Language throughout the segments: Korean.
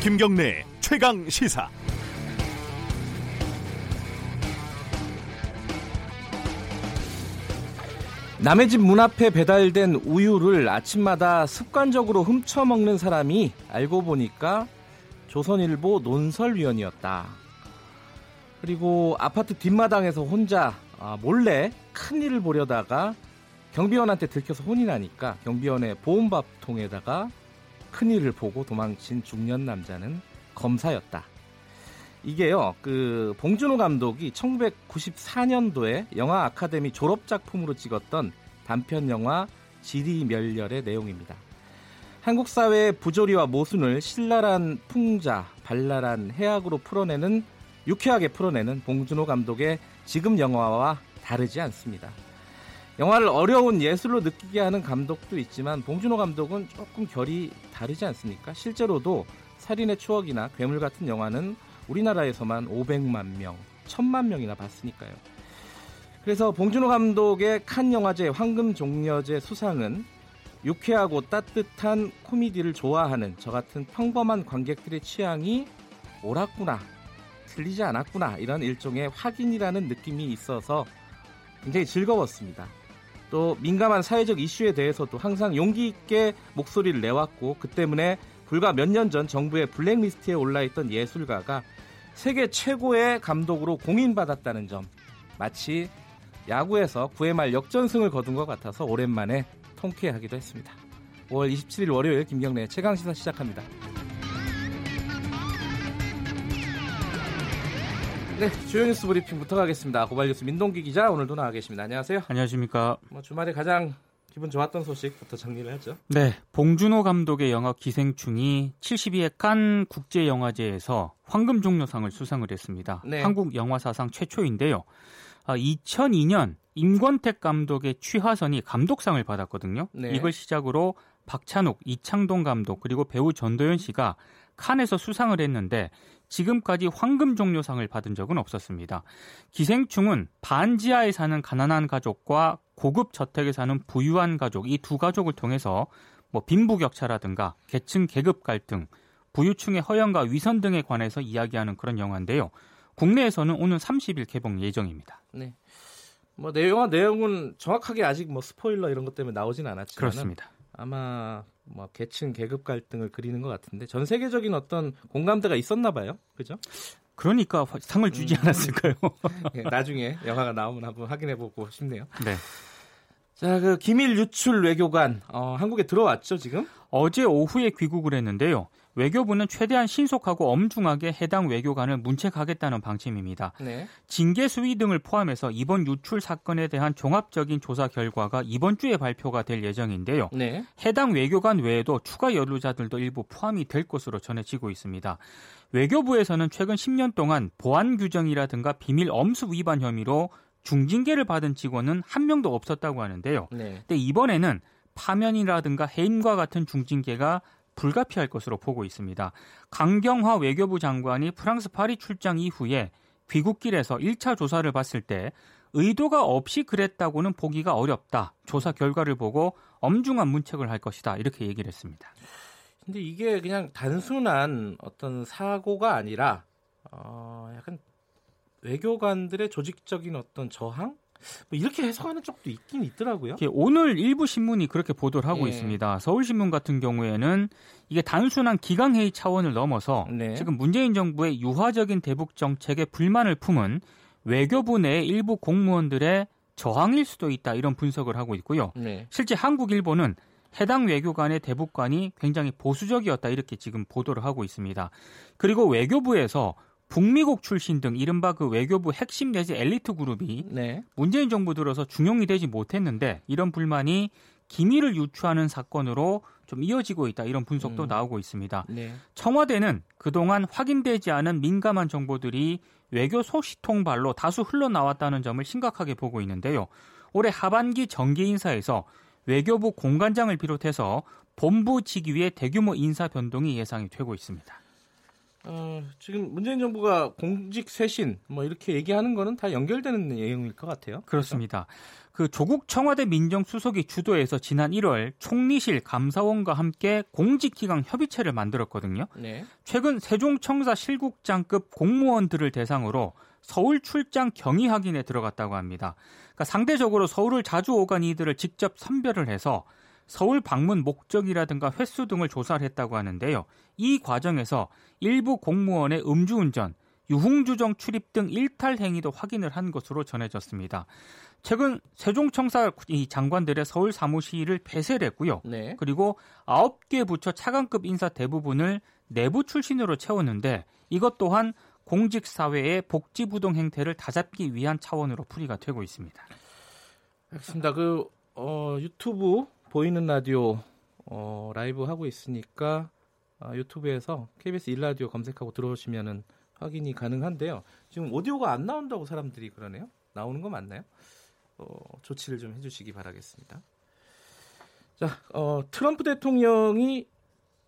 김경래 최강 시사. 남의 집 문 앞에 배달된 우유를 아침마다 습관적으로 훔쳐 먹는 사람이 알고 보니까 조선일보 논설위원이었다. 그리고 아파트 뒷마당에서 혼자 아, 몰래 큰 일을 보려다가 경비원한테 들켜서 혼이 나니까 경비원의 보험밥통에다가 큰 일을 보고 도망친 중년 남자는 검사였다. 이게요, 그 봉준호 감독이 1994년도에 영화 아카데미 졸업 작품으로 찍었던 단편 영화 지리 멸렬의 내용입니다. 한국 사회의 부조리와 모순을 신랄한 풍자, 발랄한 해악으로 풀어내는 유쾌하게 풀어내는 봉준호 감독의 지금 영화와 다르지 않습니다. 영화를 어려운 예술로 느끼게 하는 감독도 있지만 봉준호 감독은 조금 결이 다르지 않습니까? 실제로도 살인의 추억이나 괴물 같은 영화는 우리나라에서만 500만 명, 1000만 명이나 봤으니까요. 그래서 봉준호 감독의 칸 영화제 황금 종려제 수상은 유쾌하고 따뜻한 코미디를 좋아하는 저 같은 평범한 관객들의 취향이 옳았구나, 틀리지 않았구나 이런 일종의 확인이라는 느낌이 있어서 굉장히 즐거웠습니다. 또 민감한 사회적 이슈에 대해서도 항상 용기 있게 목소리를 내왔고 그 때문에 불과 몇 년 전 정부의 블랙리스트에 올라있던 예술가가 세계 최고의 감독으로 공인받았다는 점 마치 야구에서 9회 말 역전승을 거둔 것 같아서 오랜만에 통쾌하기도 했습니다. 5월 27일 월요일 김경래 최강시사 시작합니다. 네, 주요 뉴스 브리핑부터 가겠습니다. 고발 뉴스 민동기 기자 오늘도 나와 계십니다. 안녕하세요. 안녕하십니까. 뭐 주말에 가장 기분 좋았던 소식부터 정리를 하죠. 네, 봉준호 감독의 영화 기생충이 72회 칸 국제 영화제에서 황금 종려상을 수상을 했습니다. 네. 한국 영화 사상 최초인데요. 2002년 아, 임권택 감독의 취하선이 감독상을 받았거든요. 네. 이걸 시작으로 박찬욱, 이창동 감독 그리고 배우 전도연 씨가 칸에서 수상을 했는데 지금까지 황금 종려상을 받은 적은 없었습니다. 기생충은 반지하에 사는 가난한 가족과 고급 저택에 사는 부유한 가족 이 두 가족을 통해서 뭐 빈부격차라든가 계층 계급 갈등, 부유층의 허영과 위선 등에 관해서 이야기하는 그런 영화인데요. 국내에서는 오늘 30일 개봉 예정입니다. 네. 뭐 내용화 내용은 정확하게 아직 뭐 스포일러 이런 것 때문에 나오진 않았지만 그렇습니다. 아마 뭐 계층 계급 갈등을 그리는 것 같은데 전 세계적인 어떤 공감대가 있었나 봐요. 그죠? 그러니까 상을 주지 음. 않았을까요? 네, 나중에 영화가 나오면 한번 확인해 보고 싶네요. 네. 자, 그 기밀 유출 외교관 어, 한국에 들어왔죠 지금? 어제 오후에 귀국을 했는데요. 외교부는 최대한 신속하고 엄중하게 해당 외교관을 문책하겠다는 방침입니다. 네. 징계 수위 등을 포함해서 이번 유출 사건에 대한 종합적인 조사 결과가 이번 주에 발표가 될 예정인데요. 네. 해당 외교관 외에도 추가 연루자들도 일부 포함이 될 것으로 전해지고 있습니다. 외교부에서는 최근 10년 동안 보안 규정이라든가 비밀 엄수 위반 혐의로 중징계를 받은 직원은 한 명도 없었다고 하는데요. 네. 근데 이번에는 파면이라든가 해임과 같은 중징계가 불가피할 것으로 보고 있습니다. 강경화 외교부 장관이 프랑스 파리 출장 이후에 귀국길에서 1차 조사를 봤을 때 의도가 없이 그랬다고는 보기가 어렵다. 조사 결과를 보고 엄중한 문책을 할 것이다. 이렇게 얘기를 했습니다. 근데 이게 그냥 단순한 어떤 사고가 아니라 어 약간 외교관들의 조직적인 어떤 저항 뭐 이렇게 해석하는 쪽도 있긴 있더라고요. 오늘 일부 신문이 그렇게 보도를 하고 예. 있습니다. 서울신문 같은 경우에는 이게 단순한 기강회의 차원을 넘어서 네. 지금 문재인 정부의 유화적인 대북 정책에 불만을 품은 외교부 내 일부 공무원들의 저항일 수도 있다 이런 분석을 하고 있고요. 네. 실제 한국 일본은 해당 외교관의 대북관이 굉장히 보수적이었다 이렇게 지금 보도를 하고 있습니다. 그리고 외교부에서 북미국 출신 등 이른바 그 외교부 핵심 내지 엘리트 그룹이 네. 문재인 정부 들어서 중용이 되지 못했는데 이런 불만이 기밀을 유추하는 사건으로 좀 이어지고 있다 이런 분석도 음. 나오고 있습니다. 네. 청와대는 그동안 확인되지 않은 민감한 정보들이 외교 소식통발로 다수 흘러나왔다는 점을 심각하게 보고 있는데요. 올해 하반기 정계 인사에서 외교부 공관장을 비롯해서 본부 직위의 대규모 인사 변동이 예상이 되고 있습니다. 어, 지금 문재인 정부가 공직 쇄신 뭐 이렇게 얘기하는 거는 다 연결되는 내용일 것 같아요. 그렇습니다. 그 조국 청와대 민정수석이 주도해서 지난 1월 총리실 감사원과 함께 공직기강 협의체를 만들었거든요. 네. 최근 세종청사 실국장급 공무원들을 대상으로 서울 출장 경위 확인에 들어갔다고 합니다. 그러니까 상대적으로 서울을 자주 오간 이들을 직접 선별을 해서 서울 방문 목적이라든가 횟수 등을 조사를 했다고 하는데요. 이 과정에서 일부 공무원의 음주운전, 유흥주정 출입 등 일탈 행위도 확인을 한 것으로 전해졌습니다. 최근 세종청사 이 장관들의 서울 사무실을 폐쇄를 했고요. 네. 그리고 9개 부처 차관급 인사 대부분을 내부 출신으로 채웠는데 이것 또한 공직 사회의 복지 부동 행태를 다잡기 위한 차원으로 풀이가 되고 있습니다. 알겠습니다. 그 어, 유튜브 보이는 라디오 어, 라이브 하고 있으니까 어, 유튜브에서 KBS 일라디오 검색하고 들어오시면은 확인이 가능한데요. 지금 오디오가 안 나온다고 사람들이 그러네요. 나오는 거 맞나요? 어, 조치를 좀 해주시기 바라겠습니다. 자, 어, 트럼프 대통령이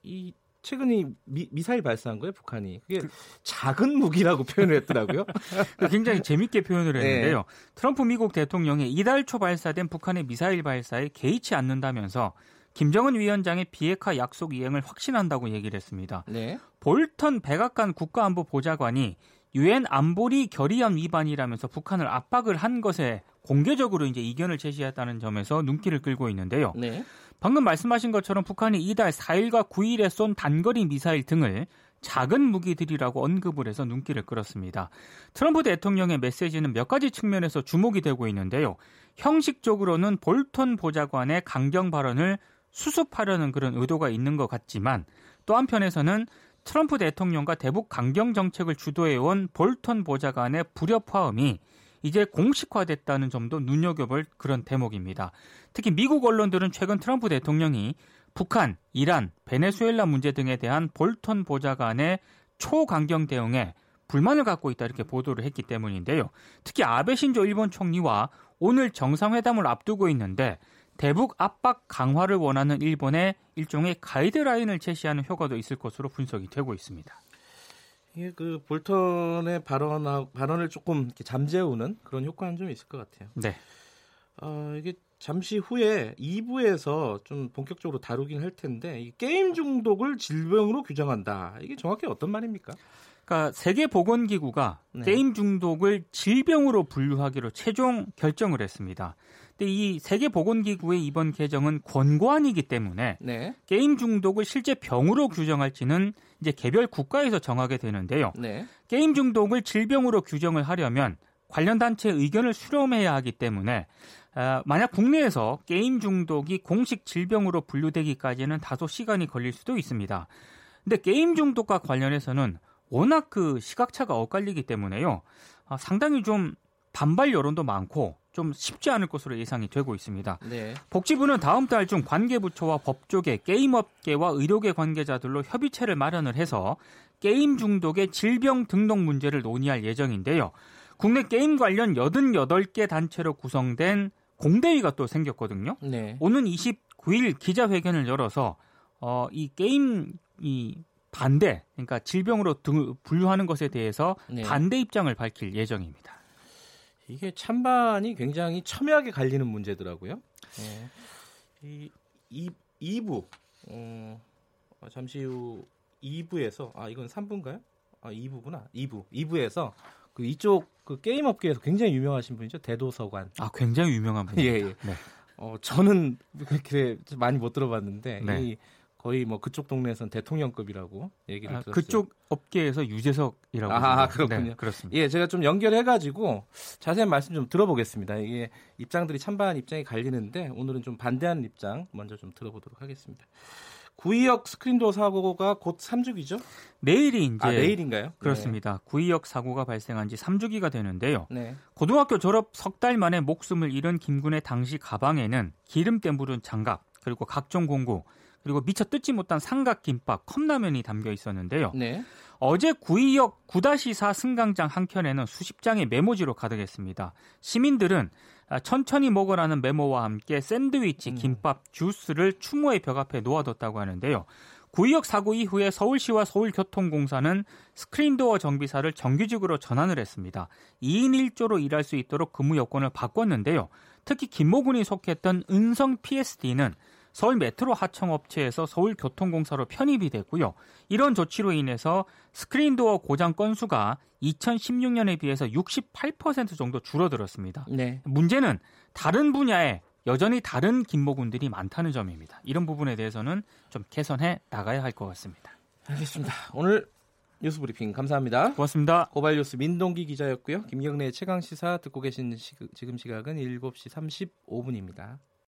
이 최근에 미, 사일 발사한 거예요, 북한이. 그게 그, 작은 무기라고 표현을 했더라고요. 굉장히 재밌게 표현을 네. 했는데요. 네. 트럼프 미국 대통령이 이달 초 발사된 북한의 미사일 발사에 개의치 않는다면서 김정은 위원장의 비핵화 약속 이행을 확신한다고 얘기를 했습니다. 네. 볼턴 백악관 국가안보 보좌관이 유엔 안보리 결의안 위반이라면서 북한을 압박을 한 것에 공개적으로 이제 이견을 제시했다는 점에서 눈길을 끌고 있는데요. 네. 방금 말씀하신 것처럼 북한이 이달 4일과 9일에 쏜 단거리 미사일 등을 작은 무기들이라고 언급을 해서 눈길을 끌었습니다. 트럼프 대통령의 메시지는 몇 가지 측면에서 주목이 되고 있는데요. 형식적으로는 볼턴 보좌관의 강경 발언을 수습하려는 그런 의도가 있는 것 같지만 또 한편에서는 트럼프 대통령과 대북 강경 정책을 주도해온 볼턴 보좌관의 불협화음이 이제 공식화됐다는 점도 눈여겨볼 그런 대목입니다. 특히 미국 언론들은 최근 트럼프 대통령이 북한, 이란, 베네수엘라 문제 등에 대한 볼턴 보좌관의 초강경 대응에 불만을 갖고 있다 이렇게 보도를 했기 때문인데요. 특히 아베 신조 일본 총리와 오늘 정상회담을 앞두고 있는데 대북 압박 강화를 원하는 일본의 일종의 가이드라인을 제시하는 효과도 있을 것으로 분석이 되고 있습니다. 이게 그 볼턴의 발언 발언을 조금 잠재우는 그런 효과는 좀 있을 것 같아요. 네. 어, 이게 잠시 후에 2부에서 좀 본격적으로 다루긴 할 텐데 이 게임 중독을 질병으로 규정한다. 이게 정확히 어떤 말입니까? 그러니까 세계 보건기구가 네. 게임 중독을 질병으로 분류하기로 최종 결정을 했습니다. 근데 이 세계보건기구의 이번 개정은 권고안이기 때문에 네. 게임 중독을 실제 병으로 규정할지는 이제 개별 국가에서 정하게 되는데요. 네. 게임 중독을 질병으로 규정을 하려면 관련 단체의 의견을 수렴해야 하기 때문에 어, 만약 국내에서 게임 중독이 공식 질병으로 분류되기까지는 다소 시간이 걸릴 수도 있습니다. 근데 게임 중독과 관련해서는 워낙 그 시각차가 엇갈리기 때문에요. 어, 상당히 좀 반발 여론도 많고 좀 쉽지 않을 것으로 예상이 되고 있습니다. 네. 복지부는 다음 달 중 관계부처와 법조계, 게임업계와 의료계 관계자들로 협의체를 마련을 해서 게임 중독의 질병 등록 문제를 논의할 예정인데요. 국내 게임 관련 88개 단체로 구성된 공대위가 또 생겼거든요. 네. 오는 29일 기자회견을 열어서 어, 이 게임 이 반대, 그러니까 질병으로 등, 분류하는 것에 대해서 네. 반대 입장을 밝힐 예정입니다. 이게 찬반이 굉장히 첨예하게 갈리는 문제더라고요. 네. 이, 이 2부 어, 잠시 후 2부에서 아 이건 3부인가요? 아 2부구나. 2부. 2부에서 그 이쪽 그 게임 업계에서 굉장히 유명하신 분이죠. 대도서관. 아 굉장히 유명한 분이에요. 예, 예. 네. 어 저는 그렇게 많이 못 들어봤는데 네. 이 거의 뭐 그쪽 동네에서는 대통령급이라고 얘기를 아, 들었어요. 그쪽 업계에서 유재석이라고. 아, 그렇군요. 네, 그렇습니다. 예, 제가 좀 연결해가지고 자세한 말씀 좀 들어보겠습니다. 이게 입장들이 찬반 입장이 갈리는데 오늘은 좀 반대하는 입장 먼저 좀 들어보도록 하겠습니다. 구이역 스크린도 사고가 곧 3주기죠? 내일이 이제 아, 내일인가요? 그렇습니다. 네. 구이역 사고가 발생한 지 3주기가 되는데요. 네. 고등학교 졸업 석 달 만에 목숨을 잃은 김군의 당시 가방에는 기름 때 묻은 장갑 그리고 각종 공구 그리고 미처 뜯지 못한 삼각김밥, 컵라면이 담겨 있었는데요. 네. 어제 구의역 9-4 승강장 한 켠에는 수십 장의 메모지로 가득했습니다. 시민들은 천천히 먹으라는 메모와 함께 샌드위치, 음. 김밥, 주스를 추모의 벽 앞에 놓아뒀다고 하는데요. 구의역 사고 이후에 서울시와 서울교통공사는 스크린도어 정비사를 정규직으로 전환을 했습니다. 2인 1조로 일할 수 있도록 근무 여건을 바꿨는데요. 특히 김모군이 속했던 은성 PSD는 서울 메트로 하청업체에서 서울교통공사로 편입이 됐고요. 이런 조치로 인해서 스크린도어 고장 건수가 2016년에 비해서 68% 정도 줄어들었습니다. 네. 문제는 다른 분야에 여전히 다른 김모군들이 많다는 점입니다. 이런 부분에 대해서는 좀 개선해 나가야 할 것 같습니다. 알겠습니다. 오늘 뉴스 브리핑 감사합니다. 고맙습니다. 고발 뉴스 민동기 기자였고요. 김경래 최강 시사 듣고 계신 시, 지금 시각은 7시 35분입니다.